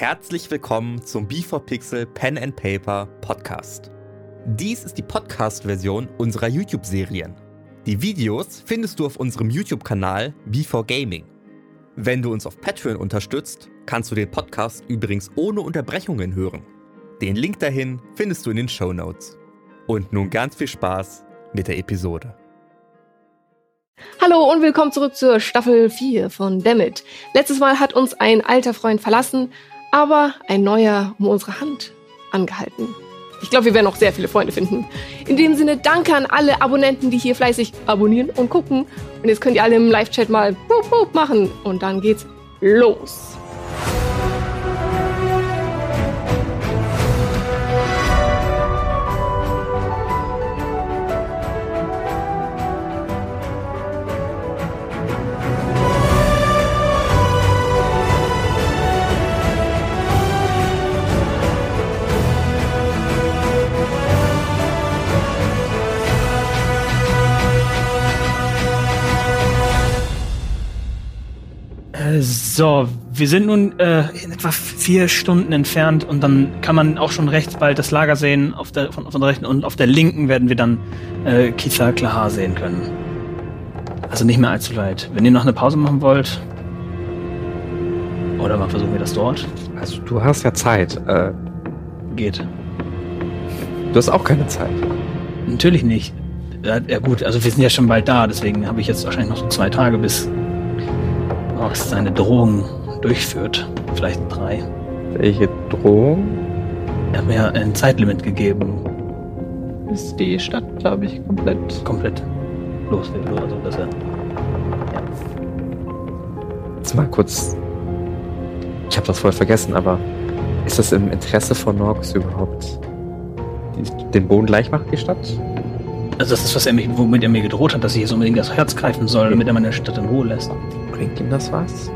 Herzlich willkommen zum B4Pixel Pen and Paper Podcast. Dies ist die Podcast-Version unserer YouTube-Serien. Die Videos findest du auf unserem YouTube-Kanal B4Gaming. Wenn du uns auf Patreon unterstützt, kannst du den Podcast übrigens ohne Unterbrechungen hören. Den Link dahin findest du in den Show Notes. Und nun ganz viel Spaß mit der Episode. Hallo und willkommen zurück zur Staffel 4 von Dammit. Letztes Mal hat uns ein alter Freund verlassen, aber ein neuer um unsere Hand angehalten. Ich glaube, wir werden noch sehr viele Freunde finden. In dem Sinne, danke an alle Abonnenten, die hier fleißig abonnieren und gucken. Und jetzt könnt ihr alle im Live-Chat mal wup, wup machen. Und dann geht's los. So, wir sind nun äh, in etwa vier Stunden entfernt und dann kann man auch schon rechts bald das Lager sehen auf der, von, von der rechten und auf der linken werden wir dann äh, Kitha Klahar sehen können. Also nicht mehr allzu weit. Wenn ihr noch eine Pause machen wollt, oder mal versuchen wir das dort, Also du hast ja Zeit. Äh, geht. du hast auch keine Zeit. Natürlich nicht. Ja, ja gut, also wir sind ja schon bald da, deswegen habe ich jetzt wahrscheinlich noch so zwei Tage, bis Max seine Drohung durchführt. Vielleicht drei. Welche Drohung? Er hat mir ein Zeitlimit gegeben, ist die Stadt, glaube ich, komplett. komplett los will. Also, dass er. Jetzt mal kurz. Ich habe das voll vergessen, aber ist das im Interesse von Norx überhaupt, den Boden gleich macht, die Stadt? Also, das ist, was er mich, womit er mir gedroht hat, dass ich jetzt unbedingt das Herz greifen soll, damit er meine Stadt in Ruhe lässt. Bringt ihm das was?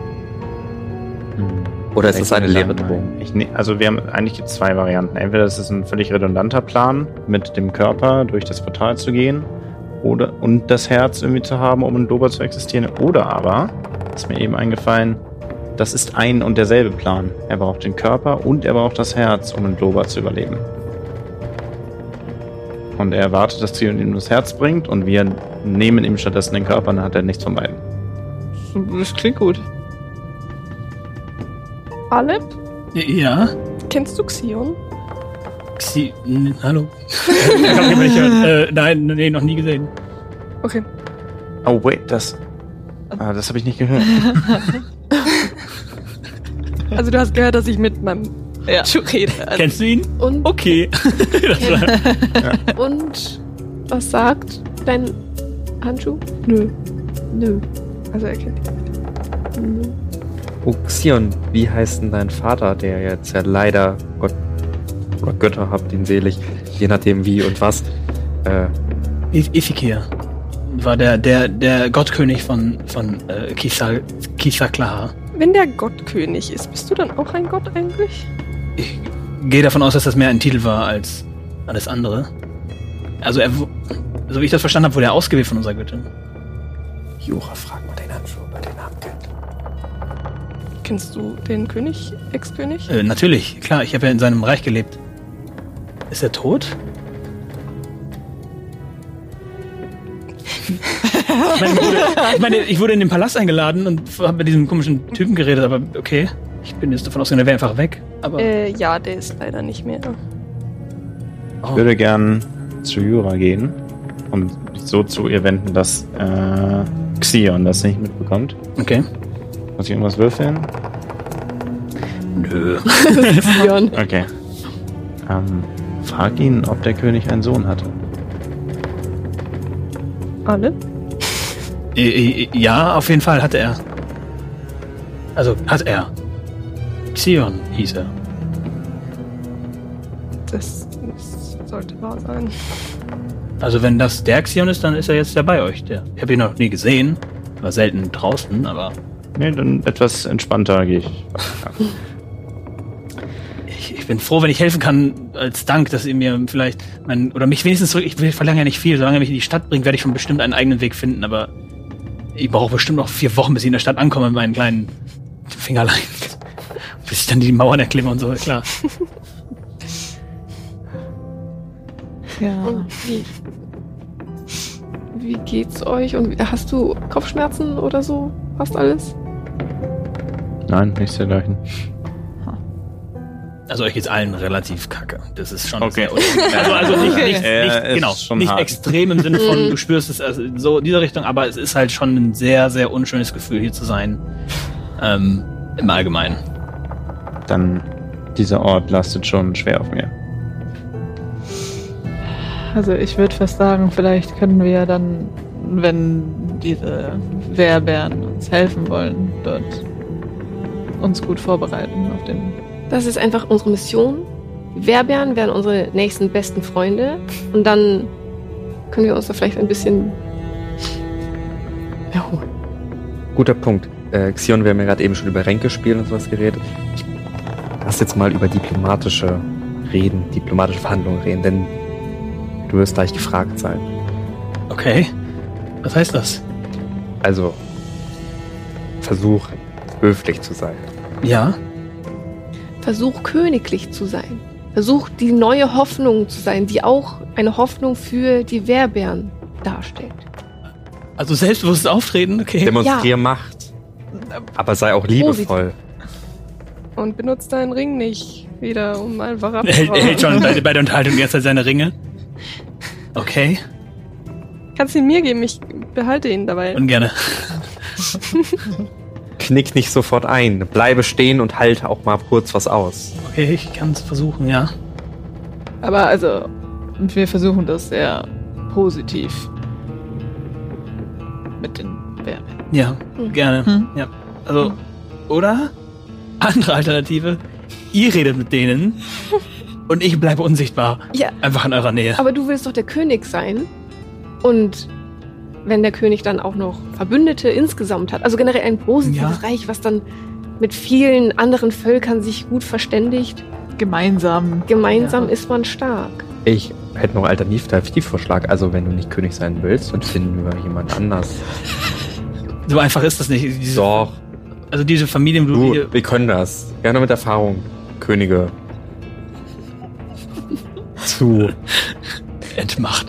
Oder ist das eine leere Drohung? Ne, also wir haben eigentlich zwei Varianten. Entweder es ist ein völlig redundanter Plan, mit dem Körper durch das Portal zu gehen oder und das Herz irgendwie zu haben, um in Dober zu existieren. Oder aber, ist mir eben eingefallen, das ist ein und derselbe Plan. Er braucht den Körper und er braucht das Herz, um in Dober zu überleben. Und er erwartet, dass Zion ihm das Herz bringt und wir nehmen ihm stattdessen den Körper, dann hat er nichts von beiden. Das klingt gut. Alep, Ja? kennst du Xion? Xi n- hallo? Ich nicht hören. äh, nein, nee, noch nie gesehen. Okay. Oh, wait, das. Ah, das habe ich nicht gehört. Also du hast gehört, dass ich mit meinem ja. rede. Also, Kennst du ihn? Und, Okay. Das war- und was sagt dein Handschuh? nö. Nö. Also er kennt. Nö. Oh, Xion, wie heißt denn dein Vater, der jetzt ja leider, Gott, oder Götter habt ihn selig, je nachdem wie und was, äh, Ifikir war der, der, der Gottkönig von, von äh, Kisa, Kisa Klaha. Wenn der Gottkönig ist, bist du dann auch ein Gott eigentlich? Ich gehe davon aus, dass das mehr ein Titel war als alles andere. Also er, so wie ich das verstanden habe, wurde er ausgewählt von unserer Göttin. Jura, frag mal Kennst du den König, Ex-König? Äh, natürlich, klar, ich habe ja in seinem Reich gelebt. Ist er tot? ich, meine, ich, wurde, ich meine, ich wurde in den Palast eingeladen und habe mit diesem komischen Typen geredet, aber okay. Ich bin jetzt davon ausgegangen, er wäre einfach weg. Aber Äh, ja, der ist leider nicht mehr. oh, Ich würde gern zu Jura gehen und mich so zu ihr wenden, dass äh, Xion das nicht mitbekommt. okay. Muss ich irgendwas würfeln? Nö. Xion. Okay. Ähm, frag ihn, ob der König einen Sohn hatte. Alle? Ja, auf jeden Fall hatte er. Also hat er. Xion hieß er. Das, das sollte wahr sein. Also wenn das der Xion ist, dann ist er jetzt ja bei euch. Der. Ich habe ihn noch nie gesehen. War selten draußen, aber Nee, dann etwas entspannter gehe ich. ich, ich bin froh, wenn ich helfen kann, als Dank, dass ihr mir vielleicht mein, oder mich wenigstens zurück, ich will verlange ja nicht viel, solange er mich in die Stadt bringt, werde ich schon bestimmt einen eigenen Weg finden, aber ich brauche bestimmt noch vier Wochen, bis ich in der Stadt ankomme mit meinen kleinen Fingerlein. Bis ich dann die Mauern erklimme und so, klar. Ja. Und wie, wie geht's euch? Und wie- hast du Kopfschmerzen oder so? Passt alles? Nein, nichts dergleichen. Also euch geht's allen relativ kacke. Das ist schon Okay. sehr Also, also nicht, nicht, nicht, ist genau, schon nicht hart. extrem im Sinne von, Mhm. du spürst es also so in dieser Richtung, aber es ist halt schon ein sehr, sehr unschönes Gefühl, hier zu sein. Ähm, Im Allgemeinen. Dann, dieser Ort lastet schon schwer auf mir. Also ich würde fast sagen, vielleicht können wir dann, wenn diese Wehrbären uns helfen wollen, dort uns gut vorbereiten auf den. Das ist einfach unsere Mission. Die Werbären werden unsere nächsten besten Freunde. Und dann können wir uns da vielleicht ein bisschen erholen. Guter Punkt. Äh, Xion, wir haben ja gerade eben schon über Ränke spielen und sowas geredet. Ich lass jetzt mal über diplomatische Reden, diplomatische Verhandlungen reden, denn du wirst gleich gefragt sein. Okay. Was heißt das? Also, versuch höflich zu sein. Ja. Versuch königlich zu sein. Versuch die neue Hoffnung zu sein, die auch eine Hoffnung für die Werbären darstellt. Also selbstbewusstes Auftreten, okay. Demonstrier Macht. Aber sei auch liebevoll. Und benutzt deinen Ring nicht wieder, um einfach hält, er hält schon abzuhauen. bei, bei der Unterhaltung Zeit seine Ringe. Okay. Kannst ihn mir geben, ich behalte ihn dabei. Und gerne. Knick nicht sofort ein. Bleibe stehen und halte auch mal kurz was aus. Okay, ich kann es versuchen, ja. Aber also, wir versuchen das sehr positiv mit den Wehrbären. Ja, Hm. gerne. Hm. Ja. Also, oder? Andere Alternative. Ihr redet mit denen und ich bleibe unsichtbar. Ja, Einfach in eurer Nähe. aber du willst doch der König sein. Und wenn der König dann auch noch Verbündete insgesamt hat, also generell ein positives Ja. Reich, was dann mit vielen anderen Völkern sich gut verständigt, Gemeinsam. gemeinsam Ja. ist man stark. Ich hätte noch einen Alternativvorschlag. Also, wenn du nicht König sein willst, dann finden wir jemand anders. So einfach ist das nicht. Diese, Doch, Also diese Familien, du, du, wir können das. Gerne mit Erfahrung, Könige. Zu. entmacht.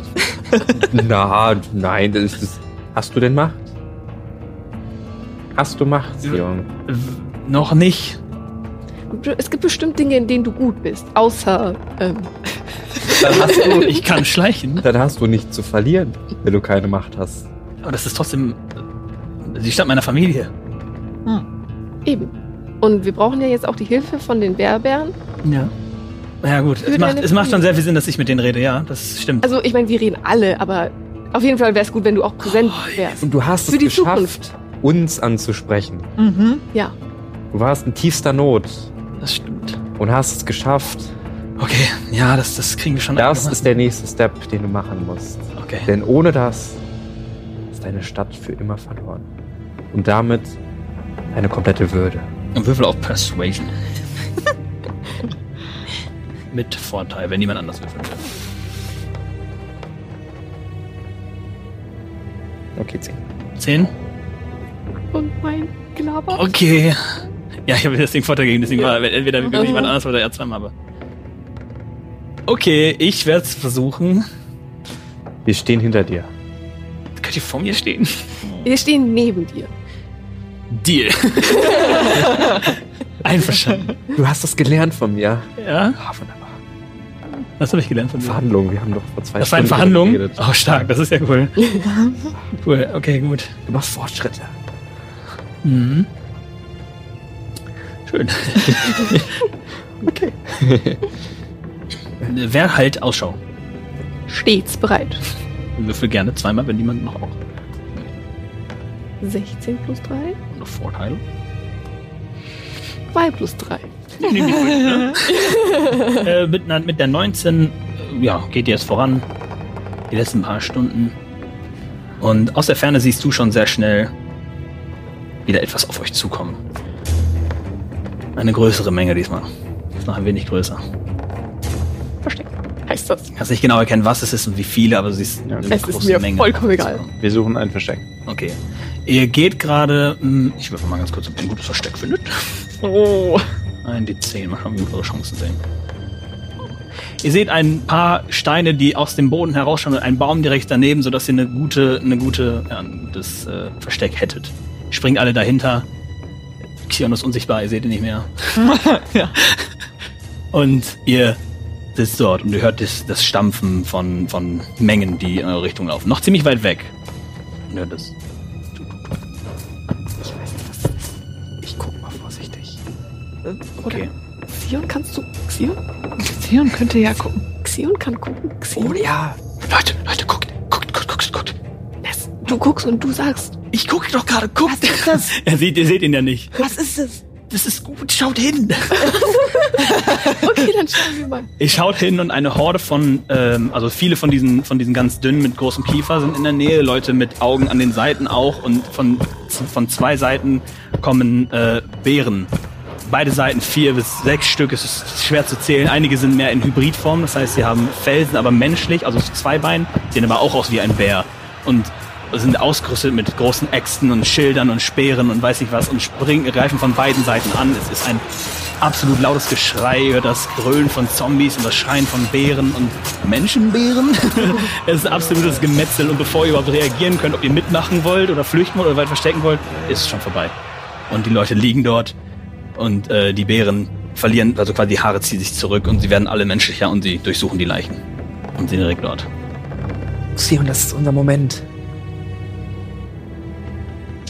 Na, nein, das ist das. Hast du denn Macht? Hast du Macht, Sion? Noch nicht. Es gibt bestimmt Dinge, in denen du gut bist, außer ähm, Dann hast du, Ich kann schleichen, dann hast du nichts zu verlieren, wenn du keine Macht hast. aber das ist trotzdem die Stadt meiner Familie. eben. Und wir brauchen ja jetzt auch die Hilfe von den Berbären. Ja. Ja gut, es macht, es macht schon sehr viel Sinn, dass ich mit denen rede, ja, das stimmt. Also ich meine, wir reden alle, aber auf jeden Fall wäre es gut, wenn du auch präsent Oh, wärst. Und du hast Für es die geschafft, Zukunft. uns anzusprechen. Mhm. Ja. Du warst in tiefster Not das stimmt. und hast es geschafft. Okay, ja, das, das kriegen wir schon Das ist der nächste Step, den du machen musst. Okay. Denn ohne das ist deine Stadt für immer verloren. Und damit eine komplette Würde. Und Würfel auf Persuasion. Mit Vorteil, wenn niemand anders würfelt. Okay, 10. Zehn? Und mein Gelaber. Okay. Ja, ich habe das Ding Vorteil gegen, deswegen war entweder Mhm. jemand anders oder er zweimal. Aber. Okay, ich werde es versuchen. Wir stehen hinter dir. Könnt ihr vor mir stehen? Wir stehen neben dir. Deal. Einverstanden. Du hast das gelernt von mir. Ja, Ah, wunderbar. Was habe ich gelernt von dir? Verhandlungen, wir haben doch vor zwei Das war eine Stunden Verhandlung? geredet. Oh, stark, das ist ja cool. cool, okay, gut. Du machst Fortschritte. Mhm. Schön. Okay. Wer halt Ausschau? Stets bereit. Würfel gerne zweimal, wenn niemand noch auch 16 plus 3, noch Vorteile. 2 plus 3. Nehmen die Grünen, ne? äh, mit, mit der 19, äh, ja, geht jetzt voran. Die letzten paar Stunden. Und aus der Ferne siehst du schon sehr schnell wieder etwas auf euch zukommen. Eine größere Menge diesmal. Ist noch ein wenig größer. Versteckt. Heißt das. Kannst nicht genau erkennen, was es ist und wie viele, aber du siehst Ja, eine es ist große mir Menge. vollkommen egal. Wir suchen ein Versteck. Okay. Ihr geht gerade. hm, Ich würfel mal ganz kurz, ob ihr ein gutes Versteck findet. Oh. Ein D10, mal schauen, wie eure Chancen sind. Ihr seht ein paar Steine, die aus dem Boden herausschauen und einen Baum direkt daneben, sodass ihr eine gute, eine gute, ja, gutes äh, Versteck hättet. Springt alle dahinter. Xion ist unsichtbar, ihr seht ihn nicht mehr. Ja. Und ihr sitzt dort und ihr hört das, das Stampfen von, von Mengen, die in eure Richtung laufen. Noch ziemlich weit weg. Und ihr hört das. Okay. Xion, kannst du. Xion? Theon könnte ja gucken. Xion kann gucken. Xion. Oh ja. Leute, Leute, guckt, guckt, guckt, guckt, guckt. Das, du guckst und du sagst. Ich gucke doch gerade, guckt. Was ist das? Er sieht, ihr seht ihn ja nicht. Was ist es? Das ist gut, schaut hin. Okay, dann schauen wir mal. Ihr schaut hin und eine Horde von, ähm, also viele von diesen, von diesen ganz dünnen mit großem Kiefer sind in der Nähe, Leute mit Augen an den Seiten auch und von, von zwei Seiten kommen äh, Bären. Beide Seiten vier bis sechs Stück, es ist schwer zu zählen. Einige sind mehr in Hybridform, das heißt, sie haben Felsen, aber menschlich, also zwei Beinen, sehen aber auch aus wie ein Bär. Und sind ausgerüstet mit großen Äxten und Schildern und Speeren und weiß nicht was und springen, greifen von beiden Seiten an. Es ist ein absolut lautes Geschrei, das Grölen von Zombies und das Schreien von Bären und Menschenbären. es ist absolutes Gemetzel und bevor ihr überhaupt reagieren könnt, ob ihr mitmachen wollt oder flüchten wollt oder weit verstecken wollt, ist es schon vorbei. Und die Leute liegen dort und äh, die Bären verlieren, also quasi die Haare ziehen sich zurück und sie werden alle menschlicher und sie durchsuchen die Leichen und sind direkt dort. Sion, das ist unser Moment.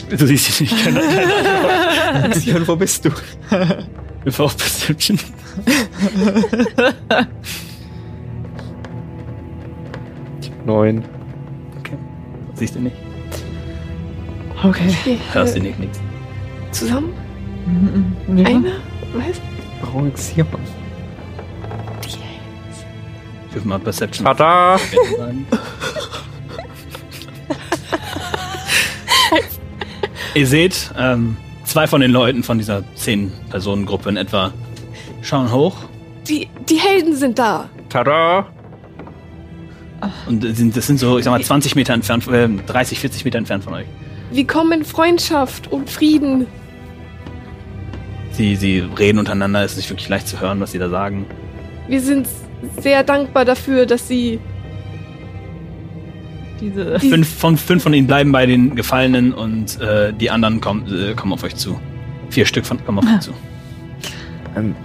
Du siehst ihn nicht, keine Sion, wo bist du? Bevor auf Perception. Neun. Siehst du nicht? Okay. Hörst du nicht, nichts. Zusammen? Mhm. Ja. Einer? Was? Warum Sion? Ich will mal Perception. Tada! Ihr seht, ähm, zwei von den Leuten von dieser zehn Personengruppe in etwa schauen hoch Die, die Helden sind da. Tada! und das sind so, ich sag mal, 20 Meter entfernt, äh, 30, 40 Meter entfernt von euch. Wir kommen in Freundschaft und Frieden. Sie, sie reden untereinander, es ist nicht wirklich leicht zu hören, was sie da sagen. Wir sind sehr dankbar dafür, dass sie. Diese. Die- Fünf von, fünf von ihnen bleiben bei den Gefallenen und äh, die anderen kommen, äh, kommen auf euch zu. Vier Stück von, kommen auf euch zu. Ähm,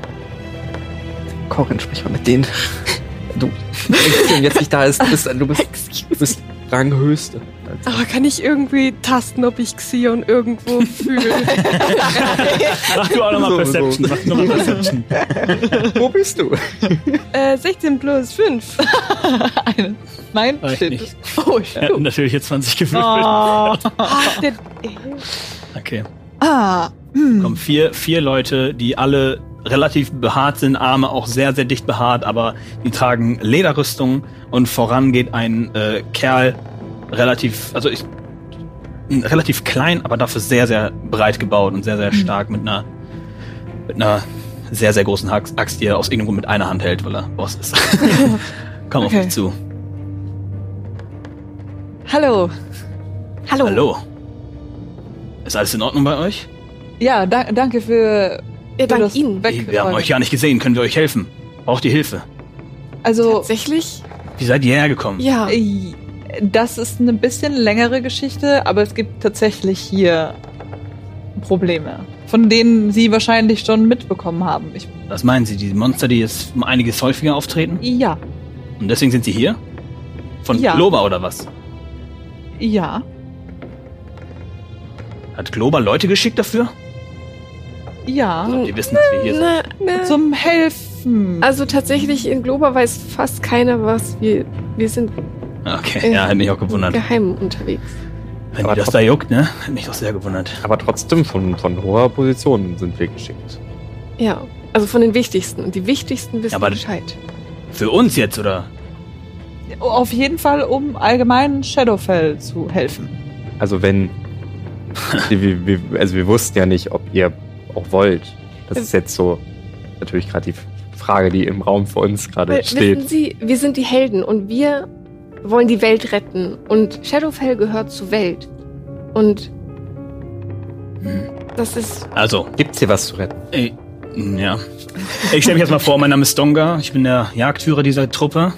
Corin, sprich mal mit denen. Du, Sion, jetzt nicht da ist, du bist, du bist, du bist Ranghöchste. Aber kann ich irgendwie tasten, ob ich Xion irgendwo fühle? Mach du auch nochmal So, Perception. so. Mach du nochmal Perception. Wo bist du? äh, 16 plus 5. Eine. Nein, nicht. Oh, hat natürlich jetzt 20 gewürfelt. Oh. Okay. Ah. Hm. kommen vier, vier Leute, die alle relativ behaart sind, Arme auch sehr, sehr dicht behaart, aber die tragen Lederrüstung und voran geht ein äh, Kerl, relativ, also ich, relativ klein, aber dafür sehr, sehr breit gebaut und sehr, sehr stark mit einer, mit einer sehr, sehr großen Axt, Axt, die er aus irgendeinem Grund mit einer Hand hält, weil er Boss ist. Komm auf Okay. mich zu. Hallo. hallo. Hallo. Ist alles in Ordnung bei euch? Ja, da, danke für. Dank das Ihnen. Wir haben euch ja nicht gesehen. Können wir euch helfen? Braucht ihr Hilfe? Also, Tatsächlich? Wie seid ihr hergekommen? Ja. das ist eine bisschen längere Geschichte, aber es gibt tatsächlich hier Probleme, von denen Sie wahrscheinlich schon mitbekommen haben. Ich, Was meinen Sie? Die Monster, die jetzt um einiges häufiger auftreten? ja, Und deswegen sind sie hier? Von Ja. Globa oder was? ja, Hat Globa Leute geschickt dafür? Ja. Die wissen, dass wir hier sind. Na, na. Zum Helfen. Also tatsächlich in Globa weiß fast keiner was. Wir, wir sind Okay, ja, hat mich auch gewundert. geheim unterwegs. Wenn Aber die das da juckt, ne? Hat mich doch sehr gewundert. Aber trotzdem von, von hoher Position sind wir geschickt. Ja. Also von den wichtigsten. Und die wichtigsten wissen Ja, aber- Bescheid. Für uns jetzt, oder? Auf jeden Fall, um allgemein Shadowfell zu helfen. Also wenn, wir, wir, also wir wussten ja nicht, ob ihr auch wollt. Das ist jetzt so natürlich gerade die Frage, die im Raum für uns gerade steht. wissen Sie, wir sind die Helden und wir wollen die Welt retten. Und Shadowfell gehört zur Welt. Und Hm. das ist. Also, Gibt's hier was zu retten? ey, Ja. Ich stelle mich erstmal vor, mein Name ist Donga. Ich bin der Jagdführer dieser Truppe.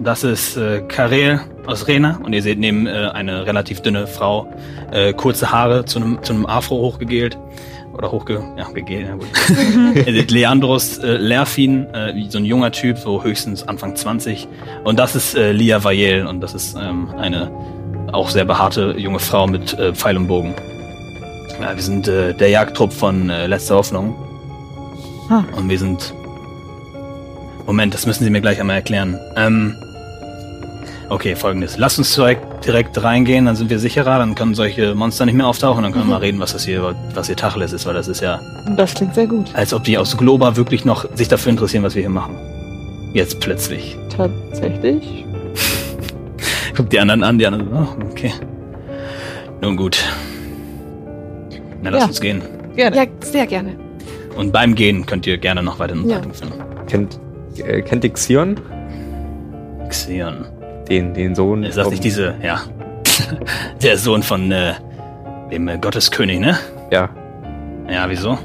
Das ist äh, Karel aus Rena. Und ihr seht neben äh, eine relativ dünne Frau, äh, kurze Haare zu einem zu einem Afro hochgegelt. Oder hochge... Ja, seht Leandros äh, Lerfin, äh, so ein junger Typ, so höchstens Anfang 20. Und das ist äh, Lia Vayel. Und das ist ähm, eine auch sehr behaarte junge Frau mit äh, Pfeil und Bogen. Ja, wir sind äh, der Jagdtrupp von äh, Letzte Hoffnung. Ah. Und wir sind. Moment, das müssen Sie mir gleich einmal erklären. Ähm. Okay, folgendes. Lasst uns direkt, direkt reingehen, dann sind wir sicherer, dann können solche Monster nicht mehr auftauchen, dann können wir mal reden, was das hier, was hier Tacheles ist, weil das ist ja, Das klingt sehr gut. als ob die aus Globa wirklich noch sich dafür interessieren, was wir hier machen. Jetzt plötzlich. Tatsächlich? Guckt die anderen an, die anderen oh, okay. Nun gut. Na, lass Ja. uns gehen. Gerne. Ja, sehr gerne. Und beim Gehen könnt ihr gerne noch weiter Unterhaltung führen. Kennt, äh, kennt ihr Xion? Xion. Den, den Sohn. Ist das nicht diese, ja, der Sohn von äh, dem äh, Gotteskönig, ne? Ja, Ja, wieso?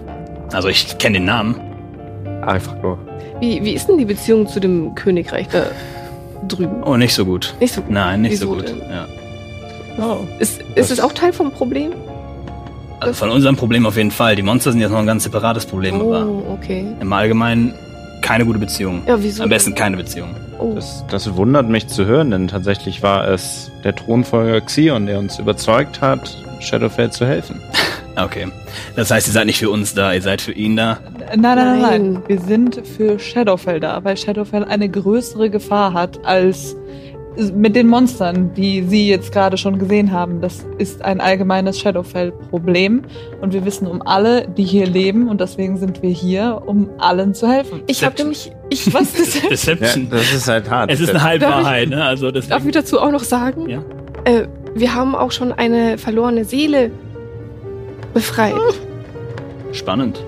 Also ich kenne den Namen. einfach nur. Wie, wie ist denn die Beziehung zu dem Königreich da drüben? Oh, nicht so gut. Nicht so gut. Nein, nicht so Wieso gut. denn? Ja. Oh. Ist, ist es auch Teil vom Problem? Also von unserem Problem auf jeden Fall. Die Monster sind jetzt noch ein ganz separates Problem, aber Oh, okay. im Allgemeinen keine gute Beziehung. Ja, wieso? Am besten keine Beziehung. Oh. Das, das wundert mich zu hören, denn tatsächlich war es der Thronfolger Xion, der uns überzeugt hat, Shadowfell zu helfen. Okay. Das heißt, ihr seid nicht für uns da, ihr seid für ihn da. Nein, nein, nein, Nein. nein. Wir sind für Shadowfell da, weil Shadowfell eine größere Gefahr hat als mit den Monstern, die Sie jetzt gerade schon gesehen haben. Das ist ein allgemeines Shadowfell-Problem und wir wissen um alle, die hier leben und deswegen sind wir hier, um allen zu helfen. Ich habe nämlich, ich was ist Deception. das ist halt hart. Es ist eine Halbwahrheit, ne? Also das Darf ich dazu auch noch sagen? Ja. Äh, wir haben auch schon eine verlorene Seele befreit. spannend.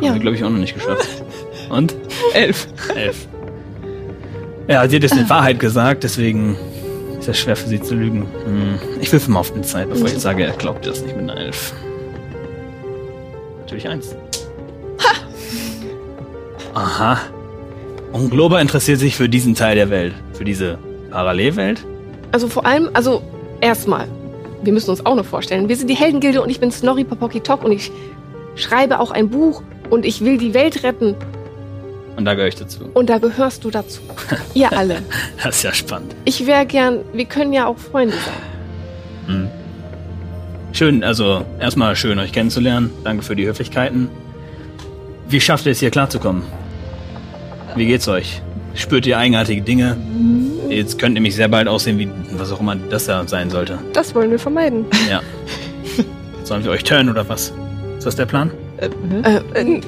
Ja. Haben wir, glaube ich, auch noch nicht geschafft. Und? Elf. Elf. Ja, sie hat jetzt die Wahrheit gesagt, deswegen ist es schwer für sie zu lügen. Hm. Ich würfe mal auf den Zeit, bevor ich sage, er glaubt das nicht mit einer Elf. Natürlich eins. Aha. Und Globa interessiert sich für diesen Teil der Welt. Für diese Parallelwelt? Also vor allem, also erstmal, wir müssen uns auch noch vorstellen, wir sind die Heldengilde und ich bin Snorri Popoki Tok und ich schreibe auch ein Buch und ich will die Welt retten Und da gehöre ich dazu. und da gehörst du dazu. Ihr alle. Das ist ja spannend. Ich wäre gern, wir können ja auch Freunde sein. Hm. Schön, also erstmal schön, euch kennenzulernen. Danke für die Höflichkeiten. Wie schafft ihr es hier klarzukommen? Wie geht's euch? Spürt ihr eigenartige Dinge? Jetzt könnt nämlich sehr bald aussehen, wie was auch immer das da sein sollte. Das wollen wir vermeiden. Ja. Sollen wir euch turnen oder was? Ist das der Plan? Äh? Äh,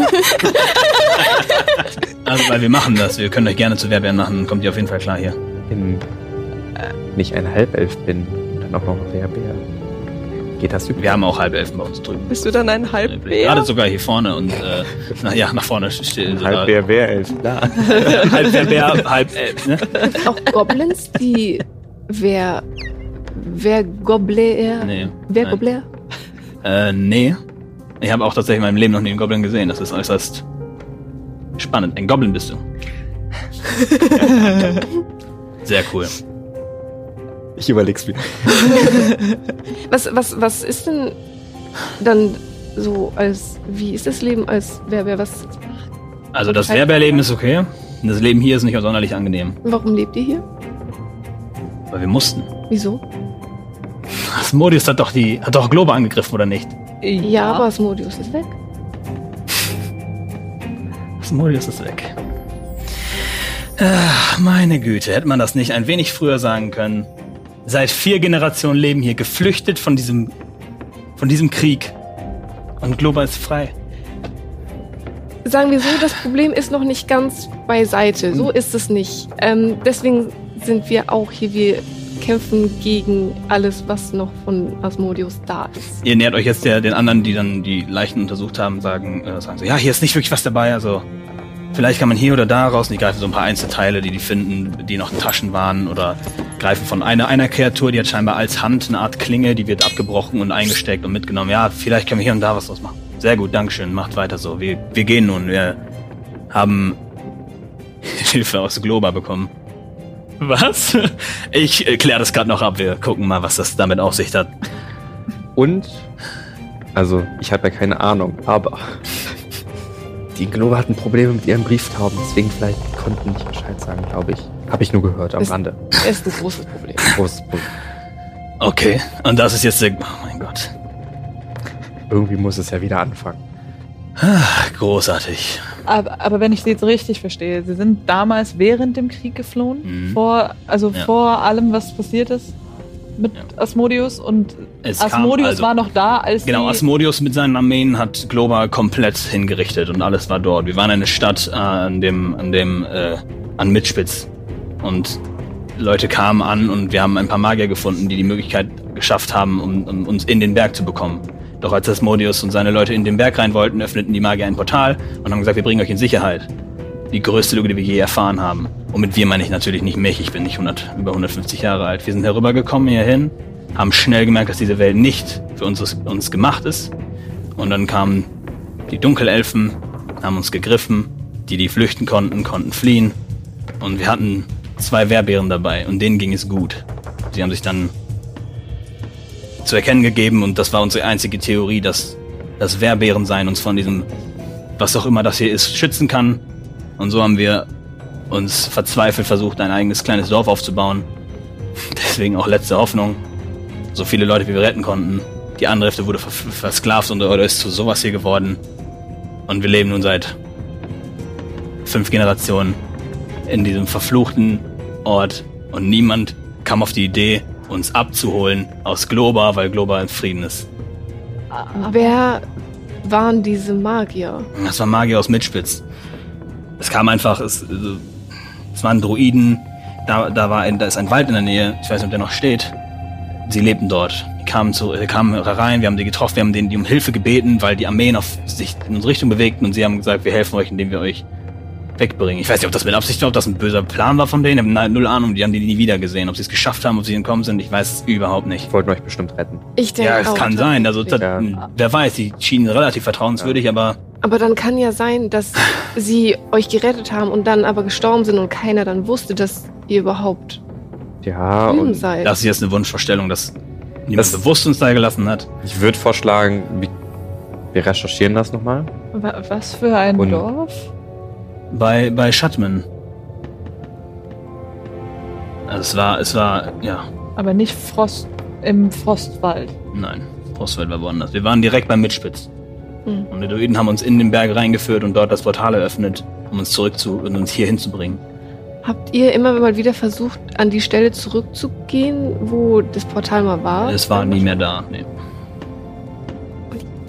Also, weil wir machen das. Wir können euch gerne zu Werbären machen. Kommt ihr auf jeden Fall klar hier. Wenn ich ein Halbelf bin und dann auch noch ein Werbär. Geht das übrigens? Wir haben auch Halbelfen bei uns drüben. Bist du dann ein Gerade Halbbär? sogar hier vorne und äh, na, ja, nach vorne steht Halbbär, Wehrelf. da. halb Werbär, halb Elf, ne? auch Goblins, die wer wer Gobler Nee. wer nein. Gobler? Äh, nee. Ich habe auch tatsächlich in meinem Leben noch nie einen Goblin gesehen. Das ist äußerst spannend. Ein Goblin bist du. Sehr cool. Ich überleg's mir. Was was was ist denn dann so als wie ist das Leben als wer wer was Also das Werbärleben ist okay. Das Leben hier ist nicht sonderlich angenehm. warum lebt ihr hier? Weil wir mussten. Wieso? Asmodeus hat doch die, hat doch Globe angegriffen, oder nicht? Ja, aber Asmodeus ist weg. Asmodeus ist weg. Ach, meine Güte, hätte man das nicht ein wenig früher sagen können. Seit vier Generationen leben hier geflüchtet von diesem, von diesem Krieg. Und Globa ist frei. Sagen wir so, das Problem ist noch nicht ganz beiseite. So ist es nicht. Ähm, deswegen sind wir auch hier. Wir kämpfen gegen alles, was noch von Asmodeus da ist. Ihr nähert euch jetzt der, den anderen, die dann die Leichen untersucht haben, sagen, äh, sagen so, ja, hier ist nicht wirklich was dabei, also vielleicht kann man hier oder da raus und die greifen so ein paar Einzelteile, die die finden, die noch in Taschen waren oder greifen von einer, einer Kreatur, die hat scheinbar als Hand eine Art Klinge, die wird abgebrochen und eingesteckt und mitgenommen. Ja, vielleicht können wir hier und da was draus machen. Sehr gut, Dankeschön. Macht weiter so. Wir, wir gehen nun. Wir haben Hilfe aus Globa bekommen. Was? Ich äh, kläre das gerade noch ab. Wir gucken mal, was das damit auf sich hat. Und, also ich habe ja keine Ahnung, aber die Globe hatten Probleme mit ihren Brieftauben, deswegen vielleicht konnten nicht Bescheid sagen, glaube ich. Habe ich nur gehört am Ist- Rande. Ist ein großes Problem. Großes Problem. Okay, und das ist jetzt der. Oh mein Gott. Irgendwie muss es ja wieder anfangen. Großartig. Aber, aber wenn ich Sie jetzt richtig verstehe, Sie sind damals während dem Krieg geflohen, Mhm. vor, also Ja. vor allem, was passiert ist mit Ja. Asmodeus und Es kam Asmodeus also- war noch da, als Genau, Sie Asmodeus mit seinen Armeen hat Globa komplett hingerichtet und alles war dort. Wir waren eine Stadt äh, an dem, an dem, äh, an Mitspitz. Und Leute kamen an und wir haben ein paar Magier gefunden, die die Möglichkeit geschafft haben, um, um uns in den Berg zu bekommen. Doch als Asmodeus und seine Leute in den Berg rein wollten, öffneten die Magier ein Portal und haben gesagt, wir bringen euch in Sicherheit. Die größte Lüge, die wir je erfahren haben. Und mit wir meine ich natürlich nicht mich, ich bin nicht 100, über 150 Jahre alt. Wir sind herübergekommen hierhin, haben schnell gemerkt, dass diese Welt nicht für uns, uns gemacht ist. Und dann kamen die Dunkelelfen, haben uns gegriffen. Die, die flüchten konnten, konnten fliehen. Und wir hatten zwei Wehrbären dabei und denen ging es gut. Sie haben sich dann zu erkennen gegeben und das war unsere einzige Theorie, dass das Wehrbärensein uns von diesem, was auch immer das hier ist, schützen kann. Und so haben wir uns verzweifelt versucht, ein eigenes kleines Dorf aufzubauen. Deswegen auch letzte Hoffnung. So viele Leute, wie wir retten konnten. Die andere Hälfte wurde vers versklavt und oder ist zu sowas hier geworden. Und wir leben nun seit fünf Generationen in diesem verfluchten Ort und niemand kam auf die Idee, uns abzuholen aus Globa, weil Globa in Frieden ist. Wer waren diese Magier? Das war Magier aus Mitspitz. Es kam einfach, es, es waren Druiden, da, da, war ein, da ist ein Wald in der Nähe, ich weiß nicht, ob der noch steht. Sie lebten dort. Die kamen, zu, äh, kamen rein, wir haben die getroffen, wir haben denen die um Hilfe gebeten, weil die Armeen auf sich in unsere Richtung bewegten und sie haben gesagt, wir helfen euch, indem wir euch wegbringen. Ich weiß nicht, ob das mit Absicht war, ob das ein böser Plan war von denen. Ich habe null Ahnung, die haben die nie wieder gesehen. Ob sie es geschafft haben, ob sie entkommen sind, ich weiß es überhaupt nicht. Ich wollte euch bestimmt retten. Ich denke Ja, es auch, kann sein. Also, das, Ja. wer weiß, die schienen relativ vertrauenswürdig, aber Aber dann kann ja sein, dass sie euch gerettet haben und dann aber gestorben sind und keiner dann wusste, dass ihr überhaupt Ja, und seid. das ist jetzt eine Wunschvorstellung, dass niemand Das- bewusst uns da gelassen hat. ich würde vorschlagen, wir- wir recherchieren das nochmal. Wa- was für ein Und- Dorf? Bei, bei Shatman. Also es war, es war, ja, Aber nicht Frost im Frostwald. nein, Frostwald war woanders. Wir waren direkt beim Mitspitz. Hm. Und die Druiden haben uns in den Berg reingeführt und dort das Portal eröffnet, um uns zurück zu, und uns hier hinzubringen. Habt ihr immer mal wieder versucht, an die Stelle zurückzugehen, wo das Portal mal war? Es war nie mehr da, nee.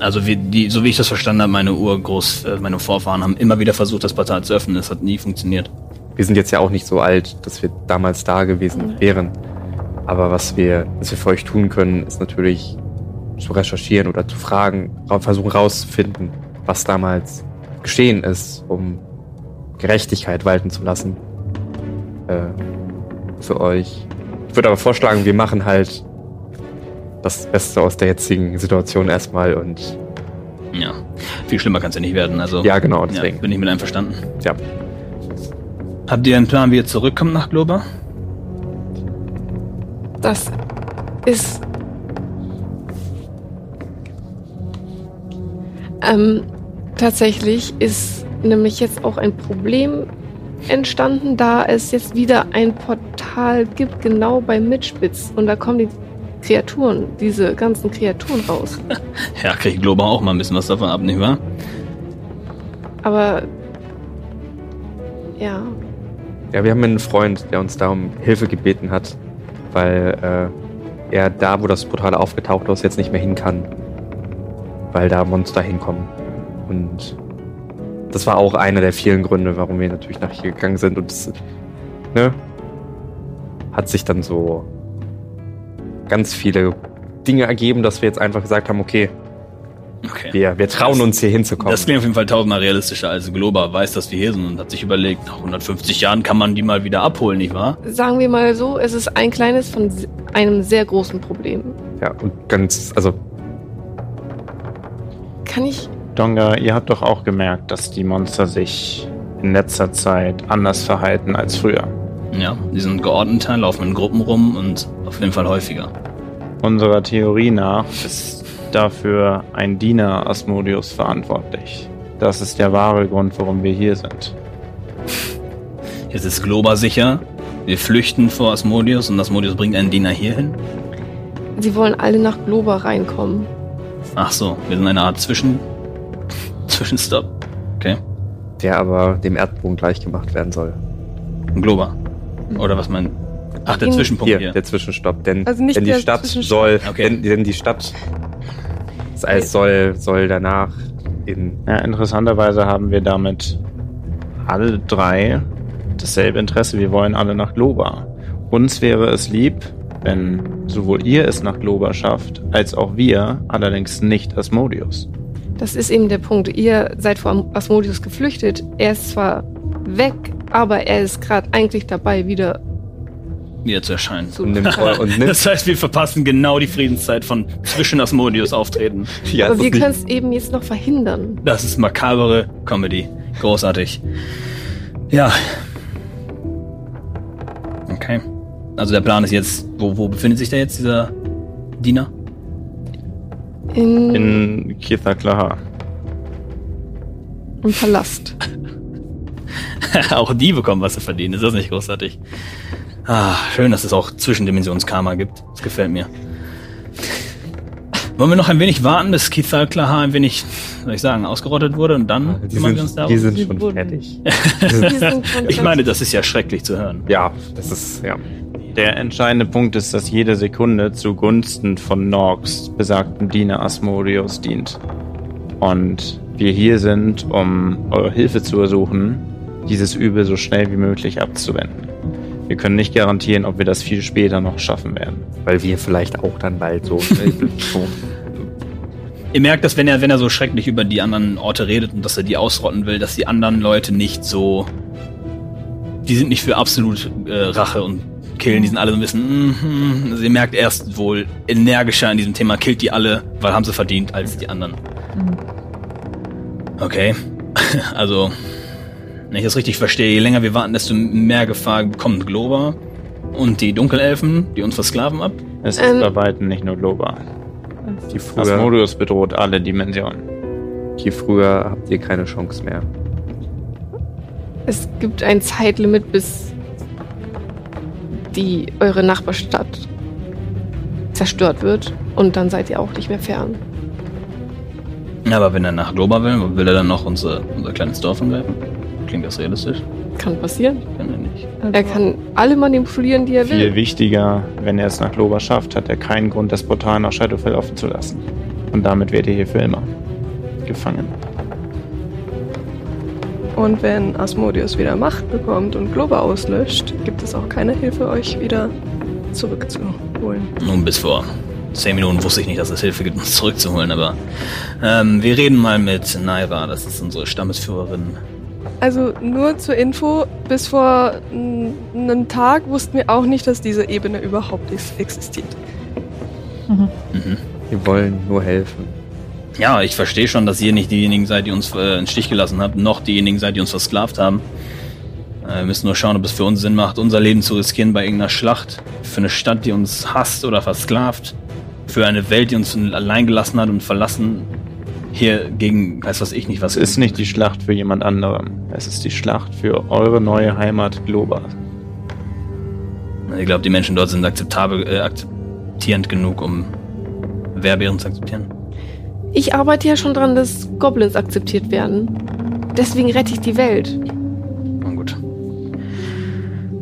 Also wie, die, so wie ich das verstanden habe, meine Urgroß, äh, meine Vorfahren haben immer wieder versucht, das Portal zu öffnen. Es hat nie funktioniert. Wir sind jetzt ja auch nicht so alt, dass wir damals da gewesen wären. Aber was wir, was wir für euch tun können, ist natürlich zu recherchieren oder zu fragen, ra- versuchen rauszufinden, was damals geschehen ist, um Gerechtigkeit walten zu lassen. Äh, für euch. Ich würde aber vorschlagen, wir machen halt das Beste aus der jetzigen Situation erstmal und Ja, viel schlimmer kann es ja nicht werden. Also ja, genau, ja, deswegen. bin ich mit einverstanden. Ja. Habt ihr einen Plan, wie ihr zurückkommt nach Globa? Das ist. Ähm, tatsächlich ist nämlich jetzt auch ein Problem entstanden, da es jetzt wieder ein Portal gibt, genau bei Mitspitz. Und da kommen die Kreaturen, diese ganzen Kreaturen raus. Ja, kriegt Globa auch mal ein bisschen was davon ab, nicht wahr? Aber. Ja. Ja, wir haben einen Freund, der uns da um Hilfe gebeten hat, weil äh, er da, wo das Portal aufgetaucht ist, jetzt nicht mehr hin kann. Weil da Monster hinkommen. Und das war auch einer der vielen Gründe, warum wir natürlich nach hier gegangen sind. Und es ne, hat sich dann so ganz viele Dinge ergeben, dass wir jetzt einfach gesagt haben, okay, Okay. wir, wir trauen Das- uns hier hinzukommen. Das klingt auf jeden Fall tausendmal realistischer als Globa weiß, dass wir hier sind und hat sich überlegt, nach 150 Jahren kann man die mal wieder abholen, nicht wahr? Sagen wir mal so, es ist ein kleines von einem sehr großen Problem. ja, und ganz, also Kann ich Donga, ihr habt doch auch gemerkt, dass die Monster sich in letzter Zeit anders verhalten als früher. Ja, die sind geordneter, laufen in Gruppen rum und auf jeden Fall häufiger. Unserer Theorie nach ist dafür ein Diener Asmodius verantwortlich. Das ist der wahre Grund, warum wir hier sind. Jetzt ist Globa sicher. Wir flüchten vor Asmodius und Asmodius bringt einen Diener hierhin. Sie wollen alle nach Globa reinkommen. Ach so, wir sind eine Art Zwischen... Zwischenstopp. Okay. Der aber dem Erdboden gleich gemacht werden soll. Globa. Oder was mein... Ach, der Zwischenpunkt Hier, hier. der Zwischenstopp. Denn, Also nicht denn die der Stadt soll, Okay. denn, denn die Stadt, das Eis soll, soll danach in, Ja, interessanterweise haben wir damit alle drei dasselbe Interesse. Wir wollen alle nach Globa. Uns wäre es lieb, wenn sowohl ihr es nach Globa schafft, als auch wir, allerdings nicht Asmodius. Das ist eben der Punkt. Ihr seid vor Asmodius geflüchtet. Er ist zwar weg, aber er ist gerade eigentlich dabei, wieder zu erscheinen. zu. und nimmt, und nimmt Das heißt, wir verpassen genau die Friedenszeit von zwischen Asmodius auftreten. ja, aber wir können es eben jetzt noch verhindern. Das ist makabere Comedy. Großartig. Ja. Okay. Also der Plan ist jetzt, wo, wo befindet sich da jetzt dieser Diener? In, In Kithaklaha. im Palast. auch die bekommen, was sie verdienen. Ist das nicht großartig? Ah, schön, dass es auch Zwischendimensionskarma gibt. Das gefällt mir. Wollen wir noch ein wenig warten, bis Kithal Klaha ein wenig, soll ich sagen, ausgerottet wurde und dann die kümmern wir sind, uns die darum? sind Die schon wurden- fertig. Sind schon Ich meine, das ist ja schrecklich zu hören. ja, das ist, ja. Der entscheidende Punkt ist, dass jede Sekunde zugunsten von Norks besagten Diener Asmodius dient. Und wir hier sind, um eure Hilfe zu ersuchen, dieses Übel so schnell wie möglich abzuwenden. Wir können nicht garantieren, ob wir das viel später noch schaffen werden. Weil wir vielleicht auch dann bald so, Ihr merkt, dass wenn er, wenn er so schrecklich über die anderen Orte redet und dass er die ausrotten will, dass die anderen Leute nicht so. Die sind nicht für absolut äh, Rache und Killen, die sind alle so ein bisschen. Mm, also ihr merkt erst wohl energischer an diesem Thema, killt die alle, weil haben sie verdient als die anderen. Okay. Also, wenn ich das richtig verstehe, je länger wir warten, desto mehr Gefahr bekommt Globa und die Dunkelelfen, die uns versklaven ab. Es ist Ähm. bei weitem nicht nur Globa. die früher, Asmodius bedroht alle Dimensionen. die früher habt ihr keine Chance mehr. Es gibt ein Zeitlimit, bis die eure Nachbarstadt zerstört wird und dann seid ihr auch nicht mehr fern. Aber wenn er nach Globa will, will er dann noch unser, unser kleines Dorf angreifen? Klingt das realistisch? Kann passieren. Kann er nicht. Er kann alle manipulieren, die er Viel will. wichtiger, wenn er es nach Globa schafft, hat er keinen Grund, das Portal nach Shadowfell offen zu lassen. Und damit wird er hier für immer gefangen. Und wenn Asmodius wieder Macht bekommt und Globa auslöscht, gibt es auch keine Hilfe, euch wieder zurückzuholen. Nun, bis vor zehn Minuten wusste ich nicht, dass es Hilfe gibt, uns zurückzuholen, aber ähm, wir reden mal mit Naira, das ist unsere Stammesführerin. Also nur zur Info, bis vor einem Tag wussten wir auch nicht, dass diese Ebene überhaupt ex- existiert. Mhm. Wir wollen nur helfen. Ja, ich verstehe schon, dass ihr nicht diejenigen seid, die uns äh, in den Stich gelassen habt, noch diejenigen seid, die uns versklavt haben. Äh, wir müssen nur schauen, ob es für uns Sinn macht, unser Leben zu riskieren bei irgendeiner Schlacht. Für eine Stadt, die uns hasst oder versklavt. Für eine Welt, die uns allein gelassen hat und verlassen. Hier gegen, weiß was ich nicht, was Es ist nicht die Schlacht für jemand anderem. Es ist die Schlacht für eure neue Heimat Globa. Ich glaube, die Menschen dort sind akzeptabel, äh, akzeptierend genug, um Werbären zu akzeptieren. Ich arbeite ja schon dran, dass Goblins akzeptiert werden. Deswegen rette ich die Welt. Na gut.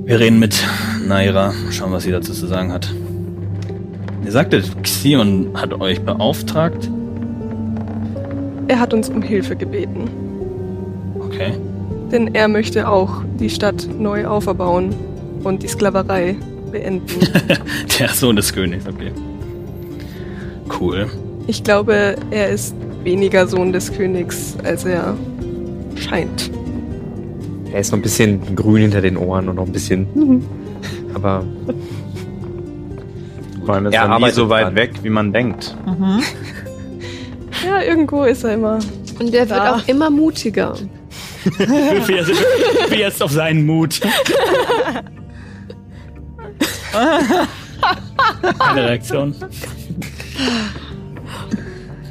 Wir reden mit Naira, schauen, was sie dazu zu sagen hat. Ihr sagtet, Xion hat euch beauftragt. Er hat uns um Hilfe gebeten, Okay. denn er möchte auch die Stadt neu auferbauen und die Sklaverei beenden. Der Sohn des Königs, okay. Cool. Ich glaube, er ist weniger Sohn des Königs, als er scheint. Er ist noch ein bisschen grün hinter den Ohren und noch ein bisschen. Aber Vor allem ist Er er nie so weit dran. weg, wie man denkt. Mhm. Ja, irgendwo ist er immer Und der wird Da. auch immer mutiger. Jetzt, würfel jetzt auf seinen Mut. Keine Reaktion.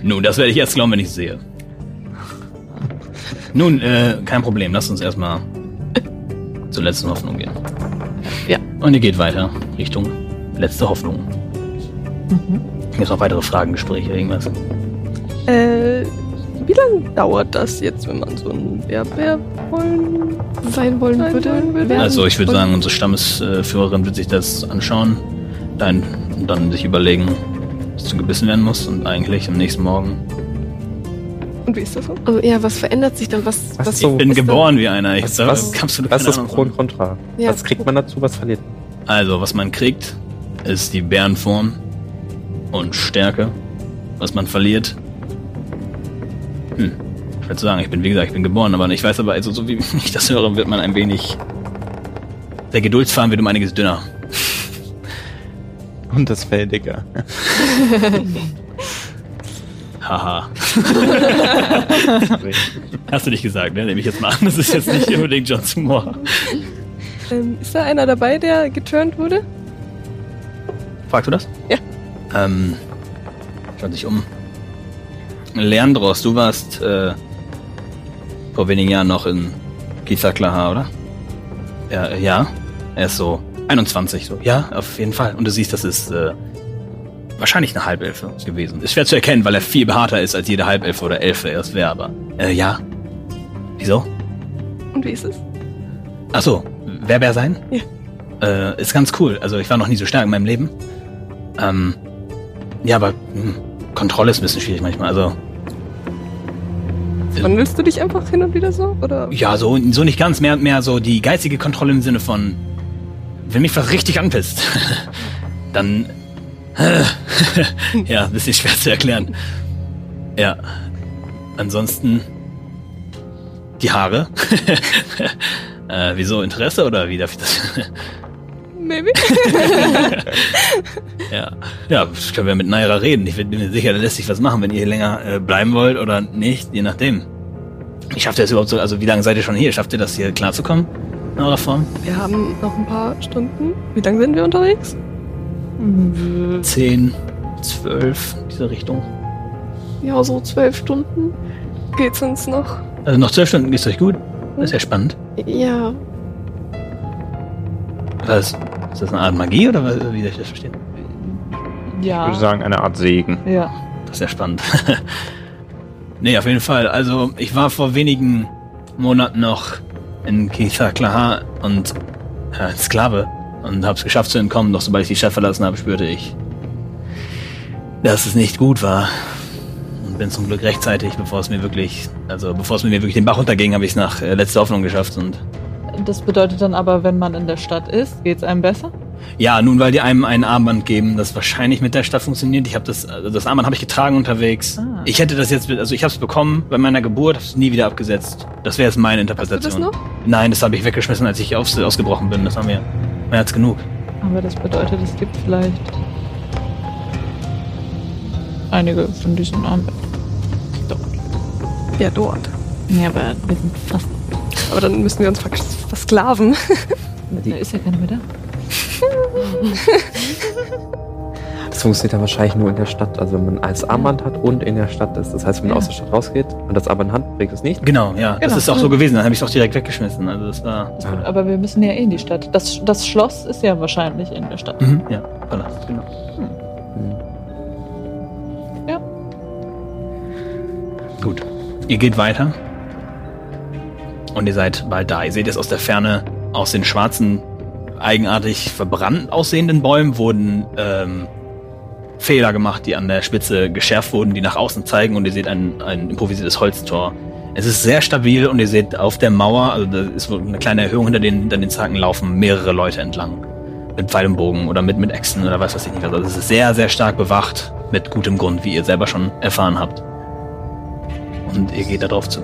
Nun, das werde ich erst glauben, wenn ich es sehe. Nun, äh, kein Problem. Lasst uns erstmal zur letzten Hoffnung gehen. Ja. Und ihr geht weiter Richtung letzte Hoffnung. Gibt es noch weitere Fragen, Gespräche, irgendwas? Äh, wie lange dauert das jetzt, wenn man so ein Werber wollen? Sein wollen Sein würde. würde. werden. Also ich würde sagen, unsere Stammesführerin wird sich das anschauen dann, und dann sich überlegen, was zu gebissen werden muss und eigentlich am nächsten Morgen. Und wie ist das so? Also, ja, was verändert sich dann? Was, Was was so- Ich bin geboren wie einer. Ich Was, da was, kannst du was ist Pro und. Contra? Ja. Was kriegt man dazu, was verliert? Also, was man kriegt, ist die Bärenform und Stärke. Was man verliert. Ich würde sagen, ich bin, wie gesagt, ich bin geboren, aber ich weiß aber, also, so wie ich das höre, wird man ein wenig. Der Geduldsfaden wird um einiges dünner. Und das Fell dicker. Haha. Hast du nicht gesagt, ne? Nehme ich jetzt mal an. Das ist jetzt nicht unbedingt Johns Humor. Ähm, ist da einer dabei, der geturnt wurde? Fragst du das? Ja. Ähm, schaut sich um. Leandros, du warst äh, vor wenigen Jahren noch in Gizaklaha, oder? Ja, äh, ja. Er ist so 21, so. Ja, auf jeden Fall. Und du siehst, das ist äh, wahrscheinlich eine Halbelfe gewesen. Ist schwer zu erkennen, weil er viel behaarter ist als jede Halbelfe oder Elfe erst wäre, aber äh, ja. Wieso? Und wie ist es? Ach so, wer wer sein? Ja. Äh, ist ganz cool. Also ich war noch nie so stark in meinem Leben. Ähm, ja, aber hm, Kontrolle ist ein bisschen schwierig manchmal. Also Wandelst du dich einfach hin und wieder so? Oder? ja, so so nicht ganz. Mehr mehr so die geistige Kontrolle im Sinne von, wenn mich was richtig anpisst, dann ja, ein bisschen schwer zu erklären. Ja. Ansonsten die Haare. äh, wieso Interesse oder wie darf ich das? Maybe? Ja, ja, das können wir mit Naira reden. Ich bin mir sicher, da lässt sich was machen, wenn ihr hier länger äh, bleiben wollt oder nicht, je nachdem. Wie schafft ihr das überhaupt so? Also wie lange seid ihr schon hier? Schafft ihr das hier klarzukommen in eurer Form? Wir haben noch ein paar Stunden. Wie lange sind wir unterwegs? Zehn, zwölf, diese Richtung. Ja, so zwölf Stunden. Geht's uns noch? Also noch zwölf Stunden geht's euch gut? Das ist ja spannend. Ja, Was, ist das eine Art Magie oder was, wie soll ich das verstehen? Ich Ja. würde sagen, eine Art Segen. Ja. Das ist ja spannend. nee, auf jeden Fall. Also, ich war vor wenigen Monaten noch in Kitha Klaha und äh, als Sklave und hab's geschafft zu entkommen. Doch sobald ich die Stadt verlassen habe, spürte ich, dass es nicht gut war. Und bin zum Glück rechtzeitig, bevor es mir wirklich, also bevor es mir wirklich den Bach runterging, habe ich es nach äh, letzter Hoffnung geschafft. Und Das bedeutet dann aber, wenn man in der Stadt ist, geht's einem besser? ja, nun, weil die einem ein Armband geben, das wahrscheinlich mit der Stadt funktioniert. Ich habe das, also das Armband habe ich getragen unterwegs. Ah. Ich hätte das jetzt, also ich habe es bekommen bei meiner Geburt, habe es nie wieder abgesetzt. Das wäre jetzt meine Hast du Interpretation. das noch? Nein, das habe ich weggeschmissen, als ich aus, ausgebrochen bin. Das war mir mehr als genug. Aber das bedeutet, es gibt vielleicht einige von diesen Armbändern. Ja, dort. Ja, aber wir sind fast. Aber dann müssen wir uns vers versklaven. Da ist ja keiner mehr da. Das funktioniert dann wahrscheinlich nur in der Stadt. Also wenn man als Armband hat und in der Stadt ist. Das heißt, wenn man Ja. aus der Stadt rausgeht und das Armband in Hand bringt es nicht. Genau, ja. Das Genau. ist auch so gewesen. Dann habe ich es auch direkt weggeschmissen. Also das war. Ah. Aber wir müssen ja eh in die Stadt. Das, das Schloss ist ja wahrscheinlich in der Stadt. Mhm, ja, Palast, genau. Hm. Ja. Gut. Ihr geht weiter. Und ihr seid bald da. Ihr seht es aus der Ferne, aus den schwarzen, eigenartig verbrannt aussehenden Bäumen wurden ähm, Fehler gemacht, die an der Spitze geschärft wurden, die nach außen zeigen. Und ihr seht ein, ein improvisiertes Holztor. Es ist sehr stabil und ihr seht auf der Mauer, also da ist eine kleine Erhöhung hinter den, hinter den Zaken, laufen mehrere Leute entlang. Mit Pfeil und Bogen oder mit, mit Äxten oder was weiß ich nicht. Also es ist sehr, sehr stark bewacht. Mit gutem Grund, wie ihr selber schon erfahren habt. Und ihr geht da drauf zu.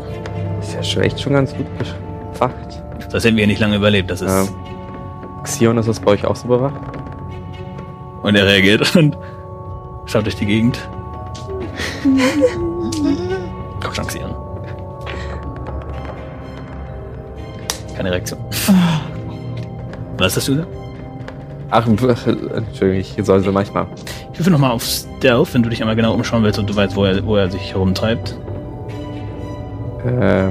Ist ja echt schon ganz gut bewacht. Das hätten wir nicht lange überlebt. Das ist. Ja. Xion, ist das bei euch auch so bewacht? Und er reagiert und schaut durch die Gegend. Komm schon, Xion. Keine Reaktion. Ah. Was hast du gesagt? Ach, Entschuldigung, ich soll so manchmal. Ich rufe nochmal auf Stealth, wenn du dich einmal genau umschauen willst und du weißt, wo er, wo er sich herumtreibt. Äh,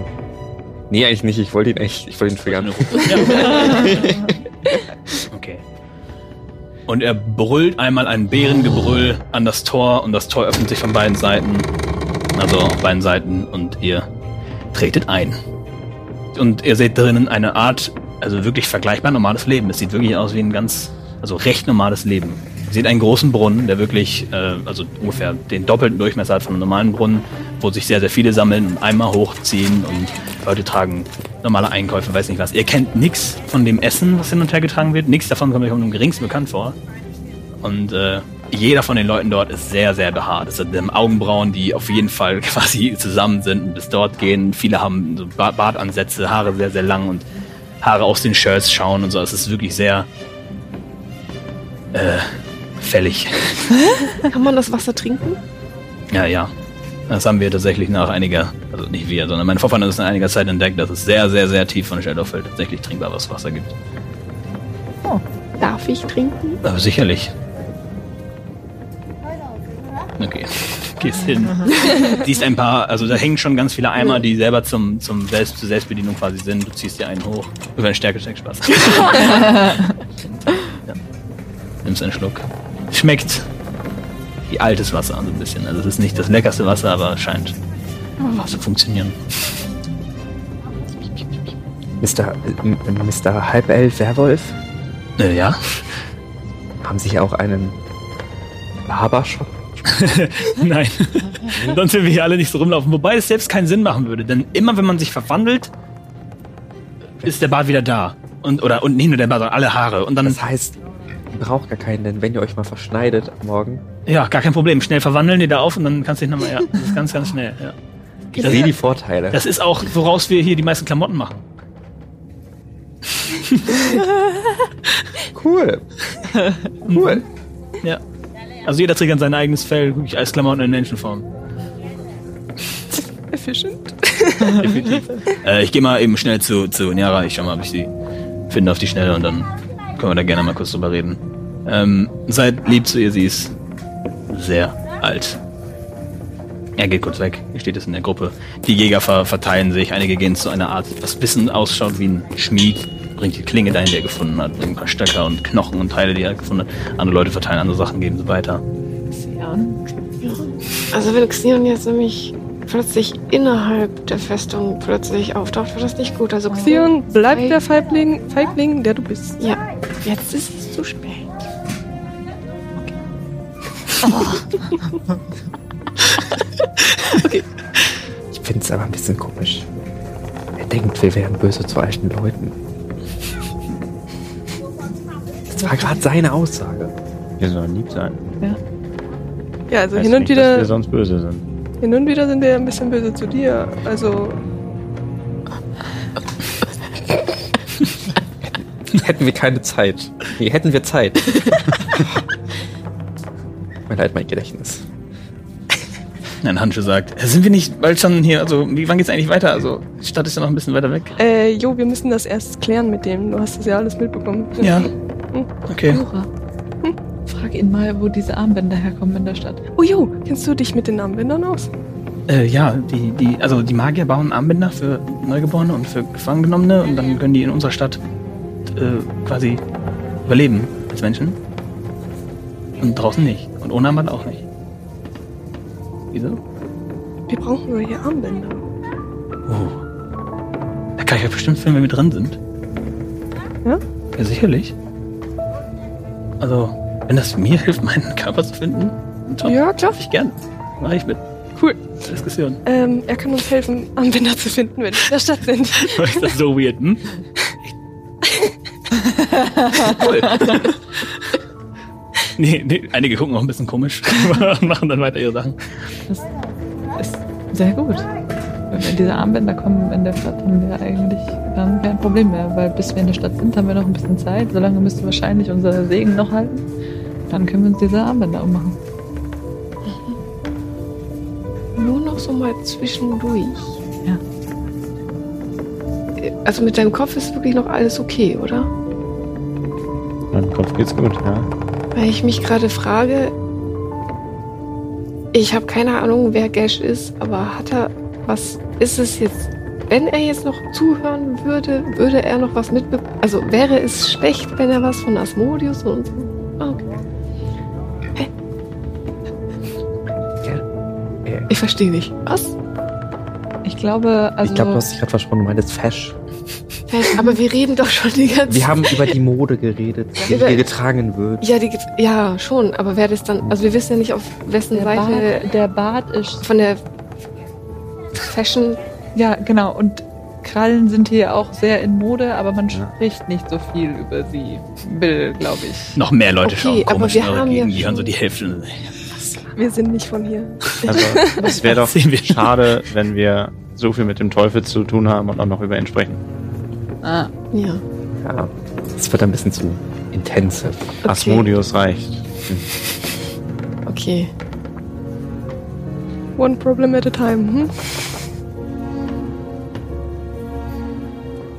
nee, eigentlich nicht. Ich wollte ihn echt, ich wollte ihn triggern. Ja. okay. Und er brüllt einmal ein Bärengebrüll an das Tor und das Tor öffnet sich von beiden Seiten. Also auf beiden Seiten und ihr tretet ein. Und ihr seht drinnen eine Art, also wirklich vergleichbar normales Leben. Es sieht wirklich aus wie ein ganz, also recht normales Leben. Seht einen großen Brunnen, der wirklich, äh, also ungefähr den doppelten Durchmesser hat von einem normalen Brunnen, wo sich sehr, sehr viele sammeln und einmal hochziehen und Leute tragen normale Einkäufe, weiß nicht was. Ihr kennt nichts von dem Essen, was hin und her getragen wird. Nichts davon kommt euch um geringsten bekannt vor. Und äh, jeder von den Leuten dort ist sehr, sehr behaart. Es sind Augenbrauen, die auf jeden Fall quasi zusammen sind und bis dort gehen. Viele haben so Ba- Bartansätze, Haare sehr, sehr lang und Haare aus den Shirts schauen und so. Es ist wirklich sehr äh, fällig. Kann man das Wasser trinken? Ja, ja. Das haben wir tatsächlich nach einiger, also nicht wir, sondern mein Vorfahren hat es in einiger Zeit entdeckt, dass es sehr, sehr, sehr tief von Shadowfell tatsächlich trinkbares Wasser gibt. Darf ich trinken? Aber sicherlich. Okay. Gehst hin. Siehst ein paar, also da hängen schon ganz viele Eimer, die selber zum, zum Selbst, zur Selbstbedienung quasi sind. Du ziehst dir einen hoch. Über einen Stärke-Check Spaß. ja. Nimmst einen Schluck. Schmeckt wie altes Wasser so ein bisschen. Also es ist nicht das leckerste Wasser, aber scheint zu funktionieren. Mr. äh, Mr. Halbelf Werwolf, Äh, ja. haben Sie auch einen Barbershop? Nein. Sonst würden wir hier alle nicht so rumlaufen. Wobei es selbst keinen Sinn machen würde. Denn immer wenn man sich verwandelt, ist der Bart wieder da. Und, oder, und nicht nur der Bart, sondern alle Haare. Und dann, Das heißt, braucht gar keinen, denn wenn ihr euch mal verschneidet morgen, ja, gar kein Problem. Schnell verwandeln die da auf und dann kannst du dich nochmal, ja, das ist ganz, ganz schnell, ja. ich sehe die Vorteile. Das ist auch, woraus wir hier die meisten Klamotten machen. cool. Cool. Ja. Also jeder trägt dann sein eigenes Fell, wirklich als Klamotten in Menschenform. Efficient. Definitiv. äh, ich gehe mal eben schnell zu, zu Niara. Ich schau mal, ob ich sie finde auf die Schnelle und dann können wir da gerne mal kurz drüber reden. Ähm, seid lieb zu ihr, sie ist sehr alt. Er geht kurz weg. Hier steht es in der Gruppe. Die Jäger ver verteilen sich. Einige gehen zu einer Art, was ein bisschen ausschaut wie ein Schmied. Bringt die Klinge dahin, die er gefunden hat. Bringt ein paar Stöcker und Knochen und Teile, die er gefunden hat. Andere Leute verteilen andere Sachen, geben sie weiter. Also wenn Xion jetzt nämlich plötzlich innerhalb der Festung plötzlich auftaucht, wird das nicht gut. Also Xion, bleib der Feigling, Feigling, der du bist. Ja, jetzt ist es zu spät. Ich finde es aber ein bisschen komisch. Er denkt, wir wären böse zu alten Leuten. Das war gerade seine Aussage. Wir sollen lieb sein. Ja, also Heißt hin und nicht, dass wir wieder, sonst böse sind. hin und wieder sind wir ein bisschen böse zu dir. Also Hätten wir keine Zeit. Nee, hätten wir Zeit. mein Leid, mein Gedächtnis. Ein Handschuh sagt, "Äh, sind wir nicht bald schon hier, also wie, wann geht's eigentlich weiter? Also die Stadt ist ja noch ein bisschen weiter weg. Äh, jo, wir müssen das erst klären mit dem. Du hast das ja alles mitbekommen. Ja. Okay. Jura. Frag ihn mal, wo diese Armbänder herkommen in der Stadt. Oh jo, kennst du dich mit den Armbändern aus? Äh, ja, die, die, also die Magier bauen Armbänder für Neugeborene und für Gefangengenommene und dann können die in unserer Stadt äh, quasi überleben als Menschen. Und draußen nicht. Und ohne Armband auch nicht. Wieso? Wir brauchen solche Armbänder. Oh. Da kann ich ja bestimmt filmen, wenn wir drin sind. Ja? Ja, sicherlich. Also, wenn das mir hilft, meinen Körper zu finden, top. Ja, klar. Ich gern. Mach ich mit. Cool. Diskussion. Ähm, er kann uns helfen, Armbänder zu finden, wenn wir in der Stadt sind. ist das so weird, hm? cool. Nee, nee, einige gucken auch ein bisschen komisch und machen dann weiter ihre Sachen. Das ist sehr gut. Wenn wir in diese Armbänder kommen in der Stadt, haben wir eigentlich dann kein Problem mehr, weil bis wir in der Stadt sind, haben wir noch ein bisschen Zeit. Solange müsste wahrscheinlich unser Segen noch halten. Dann können wir uns diese Armbänder ummachen. Nur noch so mal zwischendurch. Ja. also mit deinem Kopf ist wirklich noch alles okay, oder? Meinem Kopf geht's gut, ja. Weil ich mich gerade frage, ich habe keine Ahnung, wer Gash ist, aber hat er was, ist es jetzt, wenn er jetzt noch zuhören würde, würde er noch was mitbekommen? Also wäre es schlecht, wenn er was von Asmodius und so? Ah, Okay. Hä? Ich verstehe nicht. Was? Ich glaube, also. ich glaube, du hast dich gerade versprochen, du meintest Fesch. Hä? Aber wir reden doch schon die ganze Wir haben über die Mode geredet, die Über- hier getragen wird. Ja, die, ja, schon, aber wer das dann, also wir wissen ja nicht, auf wessen der, Seite Bart, der Bart ist. von der Fashion, Ja, genau. Und Krallen sind hier auch sehr in Mode, aber man Ja. spricht nicht so viel über sie. Bill, glaube ich. Noch mehr Leute Okay, schauen aber komisch wir in eure haben ja Gegend. Die hören so die Hälfte. Wir sind nicht von hier. Also, es wäre doch wir. schade, wenn wir so viel mit dem Teufel zu tun haben und auch noch über ihn sprechen. Ah, ja. Ja, es wird ein bisschen zu intensiv. Okay. Asmodius reicht. Okay. One problem at a time.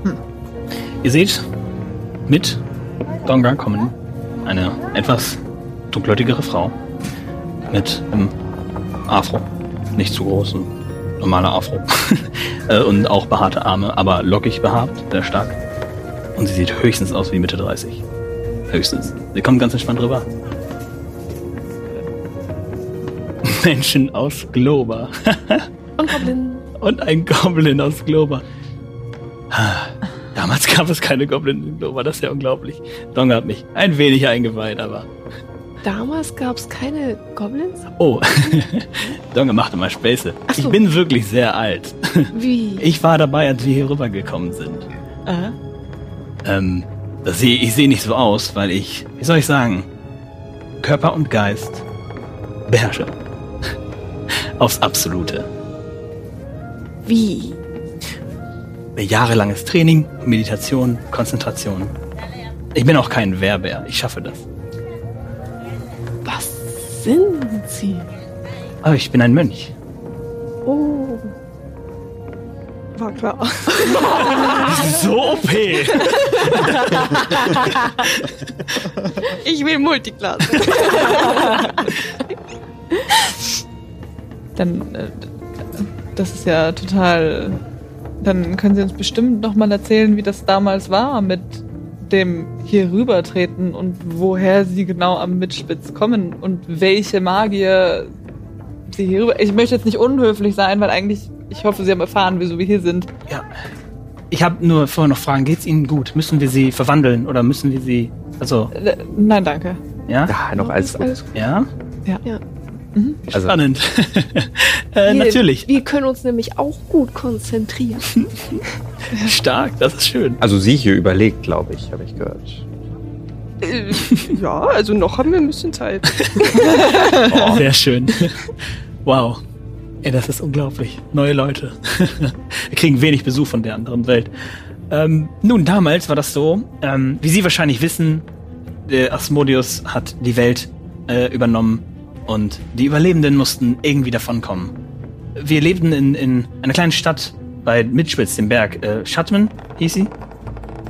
Hm? Ihr seht, mit Donga kommen eine etwas dunkelhäutigere Frau mit einem Afro. Nicht zu groß, ein normaler Afro. Äh, und auch behaarte Arme, aber lockig behaart, sehr stark. Und sie sieht höchstens aus wie Mitte 30. Höchstens. Sie kommt ganz entspannt rüber. Menschen aus Globa. Und Goblin. Und ein Goblin aus Globa. Damals gab es keine Goblin in Globa, das ist ja unglaublich. Donga hat mich ein wenig eingeweiht, aber. Damals gab es keine Goblins? Oh, Donga machte mal Späße. So. Ich bin wirklich sehr alt. Wie? Ich war dabei, als wir hier rübergekommen sind. äh, Ähm, seh, ich sehe nicht so aus, weil ich, wie soll ich sagen, Körper und Geist beherrsche. Aufs Absolute. Wie? Jahrelanges Training, Meditation, Konzentration. Ich bin auch kein Wehrbär, ich schaffe das. Was sind sie? Aber ich bin ein Mönch. Oh. War klar. So OP! Ich will Multiclass. dann. Äh, das ist ja total. Dann können Sie uns bestimmt nochmal erzählen, wie das damals war mit dem hier rübertreten und woher Sie genau am Mitspitz kommen und welche Magier Sie hier rüber. Ich möchte jetzt nicht unhöflich sein, weil eigentlich, ich hoffe, Sie haben erfahren, wieso wir hier sind. Ja. Ich habe nur vorher noch Fragen. Geht's Ihnen gut? Müssen wir Sie verwandeln oder müssen wir Sie. Also, Äh, nein, danke. ja? Ja, noch alles gut. Alles gut. Ja? Also, Spannend. äh, Wir- natürlich. Wir können uns nämlich auch gut konzentrieren. Stark, das ist schön. also sie hier überlegt, glaube ich, habe ich gehört. Äh, ja, also noch haben wir ein bisschen Zeit. Oh. Sehr schön. Wow. Ey, das ist unglaublich. Neue Leute. Wir kriegen wenig Besuch von der anderen Welt. Ähm, nun, damals war das so, ähm, wie Sie wahrscheinlich wissen, der Asmodeus hat die Welt äh, übernommen und die Überlebenden mussten irgendwie davonkommen. Wir lebten in, in einer kleinen Stadt bei Mitspitz, dem Berg. Äh, Shatman hieß sie.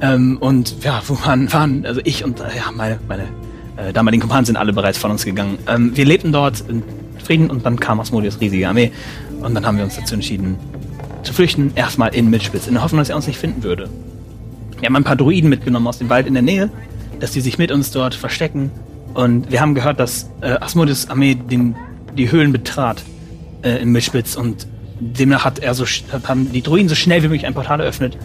Ähm, und ja, wo waren, waren, also ich und äh, ja, meine, meine äh, damaligen Kumpanen sind alle bereits von uns gegangen. Ähm, wir lebten dort in Frieden und dann kam Asmodeus riesige Armee und dann haben wir uns dazu entschieden, zu flüchten, erstmal in Mitspitz, in der Hoffnung, dass er uns nicht finden würde. Wir haben ein paar Druiden mitgenommen aus dem Wald in der Nähe, dass die sich mit uns dort verstecken und wir haben gehört, dass äh, Asmodeus Armee den, die Höhlen betrat äh, in Mitspitz und demnach hat er so, haben die Druiden so schnell wie möglich ein Portal eröffnet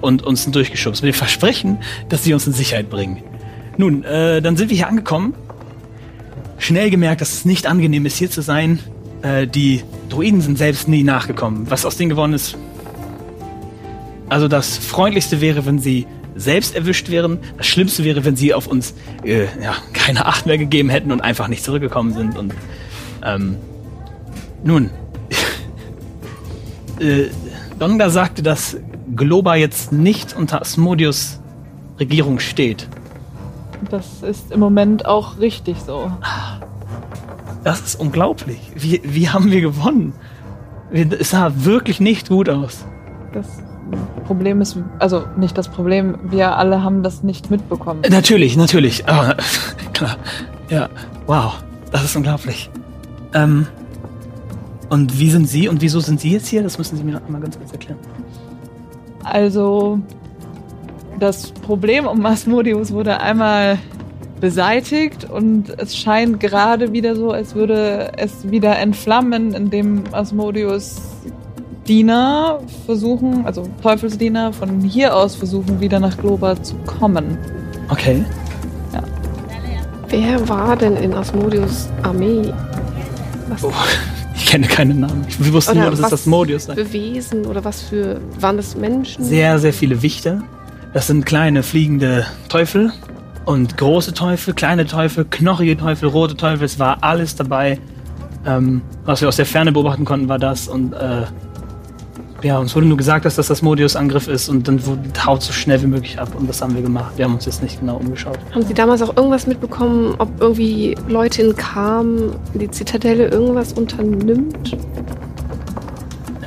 und uns durchgeschubst mit dem Versprechen, dass sie uns in Sicherheit bringen. Nun, äh, dann sind wir hier angekommen. Schnell gemerkt, dass es nicht angenehm ist, hier zu sein. Äh, die Druiden sind selbst nie nachgekommen. Was aus denen geworden ist. Also das Freundlichste wäre, wenn sie selbst erwischt wären. Das Schlimmste wäre, wenn sie auf uns äh, ja, keine Acht mehr gegeben hätten und einfach nicht zurückgekommen sind. Und ähm, nun, äh, Donga sagte, dass Globa jetzt nicht unter Asmodius Regierung steht. Das ist im Moment auch richtig so. Das ist unglaublich. Wie, wie haben wir gewonnen? Es sah wirklich nicht gut aus. Das Problem ist, also nicht das Problem, wir alle haben das nicht mitbekommen. Natürlich, natürlich. Aber, klar. Ja, wow. Das ist unglaublich. Ähm, und wie sind Sie und wieso sind Sie jetzt hier? Das müssen Sie mir noch einmal ganz kurz erklären. Also, das Problem um Asmodeus wurde einmal beseitigt und es scheint gerade wieder so, als würde es wieder entflammen, indem Asmodeus Diener versuchen, also Teufelsdiener von hier aus versuchen, wieder nach Globa zu kommen. Okay. Wer war denn in Asmodeus Armee? Was Oh, ich kenne keinen Namen. Ich wusste nur, dass es was das Modius sei. für Wesen oder was für. Waren das Menschen? Sehr, sehr viele Wichter. Das sind kleine fliegende Teufel und große Teufel, kleine Teufel, knochige Teufel, rote Teufel. Es war alles dabei. Ähm, was wir aus der Ferne beobachten konnten, war das. Und äh, ja, uns wurde nur gesagt, dass das das Modius-Angriff ist und dann wurde, haut so schnell wie möglich ab. Und das haben wir gemacht. Wir haben uns jetzt nicht genau umgeschaut. Haben Sie damals auch irgendwas mitbekommen, ob irgendwie Leute in Kam, die Zitadelle irgendwas unternimmt?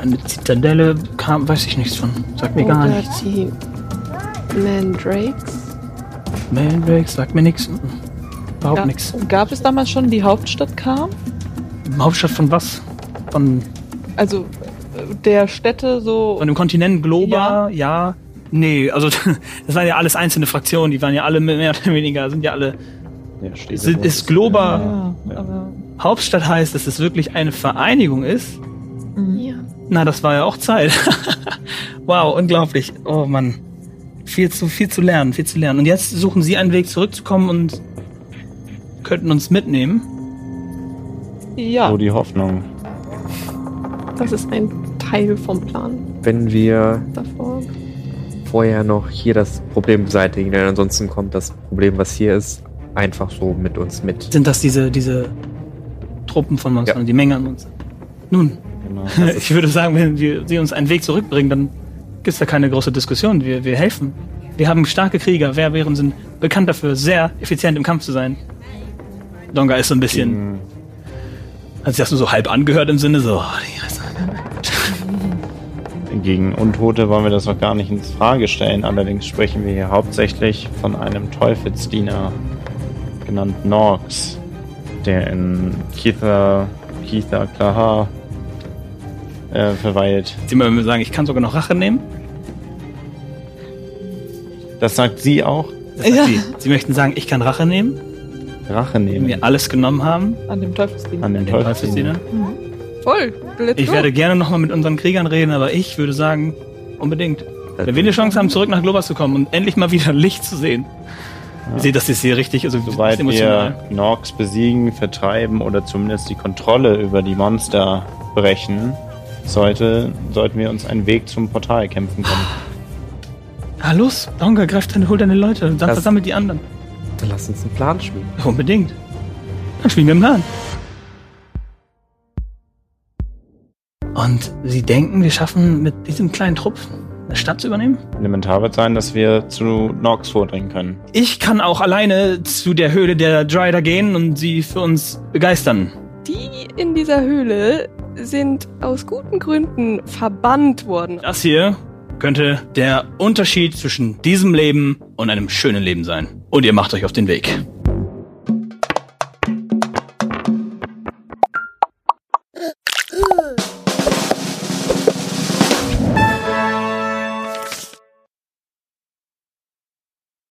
Eine Zitadelle kam, weiß ich nichts von. Sagt mir gar Oder nichts. die Mandrakes? Mandrake sagt mir nichts. Überhaupt Ja. nichts. Gab es damals schon die Hauptstadt kam? Hauptstadt von was? Von, Also der Städte so. von dem Kontinent Globa? Ja. Nee, also das waren ja alles einzelne Fraktionen, die waren ja alle mehr oder weniger, sind ja alle. Ja, steht Sind- ist Globa ja, aber, Hauptstadt heißt, dass es wirklich eine Vereinigung ist? mhm. Ja. Na, das war ja auch Zeit. wow, unglaublich. Oh Mann. Viel zu, viel zu lernen, viel zu lernen. Und jetzt suchen Sie einen Weg zurückzukommen und könnten uns mitnehmen. ja. So die Hoffnung. Das ist ein Teil vom Plan Wenn wir davor. vorher noch hier das Problem beseitigen, denn ansonsten kommt das Problem, was hier ist, einfach so mit uns mit. Sind das diese, diese Truppen von Monstern, Ja. die Menge an Monstern? Nun, Genau. ich würde sagen, wenn wir, Sie uns einen Weg zurückbringen, dann gibt es da keine große Diskussion. Wir, wir helfen. Wir haben starke Krieger. Wehrwehren sind bekannt dafür, sehr effizient im Kampf zu sein. Donga ist so ein bisschen, Gegen, hat sich das nur so halb angehört im Sinne so, oh, die gegen Untote wollen wir das noch gar nicht ins Frage stellen. Allerdings sprechen wir hier hauptsächlich von einem Teufelsdiener, genannt Norx, der in Keitha, Keitha Klaha äh, verweilt. Sie mir sagen, ich kann sogar noch Rache nehmen. Das sagt sie auch. Das sagt Ja. sie. sie möchten sagen, ich kann Rache nehmen, Rache wenn nehmen. wir alles genommen haben. An dem Teufelsdiener. An den Den Teufelsdiener. Teufelsdiener. Voll. Let's Ich go. werde gerne nochmal mit unseren Kriegern reden, aber ich würde sagen, unbedingt. Wenn wir eine Chance haben, zurück nach Globas zu kommen und endlich mal wieder Licht zu sehen. Ihr seht, das ist hier richtig, also emotional. wir Norks besiegen, vertreiben oder zumindest die Kontrolle über die Monster brechen, sollte, sollten wir uns einen Weg zum Portal kämpfen können. Ah, los, Donga, greif deine, hol deine Leute, dann Das- versammelt die anderen. Dann lass uns einen Plan schmieden. Unbedingt. Dann spielen wir einen Plan. Und Sie denken, wir schaffen mit diesem kleinen Trupp eine Stadt zu übernehmen? Elementar wird sein, dass wir zu Norks vordringen können. Ich kann auch alleine zu der Höhle der Dryder gehen und sie für uns begeistern. Die in dieser Höhle sind aus guten Gründen verbannt worden. Das hier könnte der Unterschied zwischen diesem Leben und einem schönen Leben sein. Und ihr macht euch auf den Weg.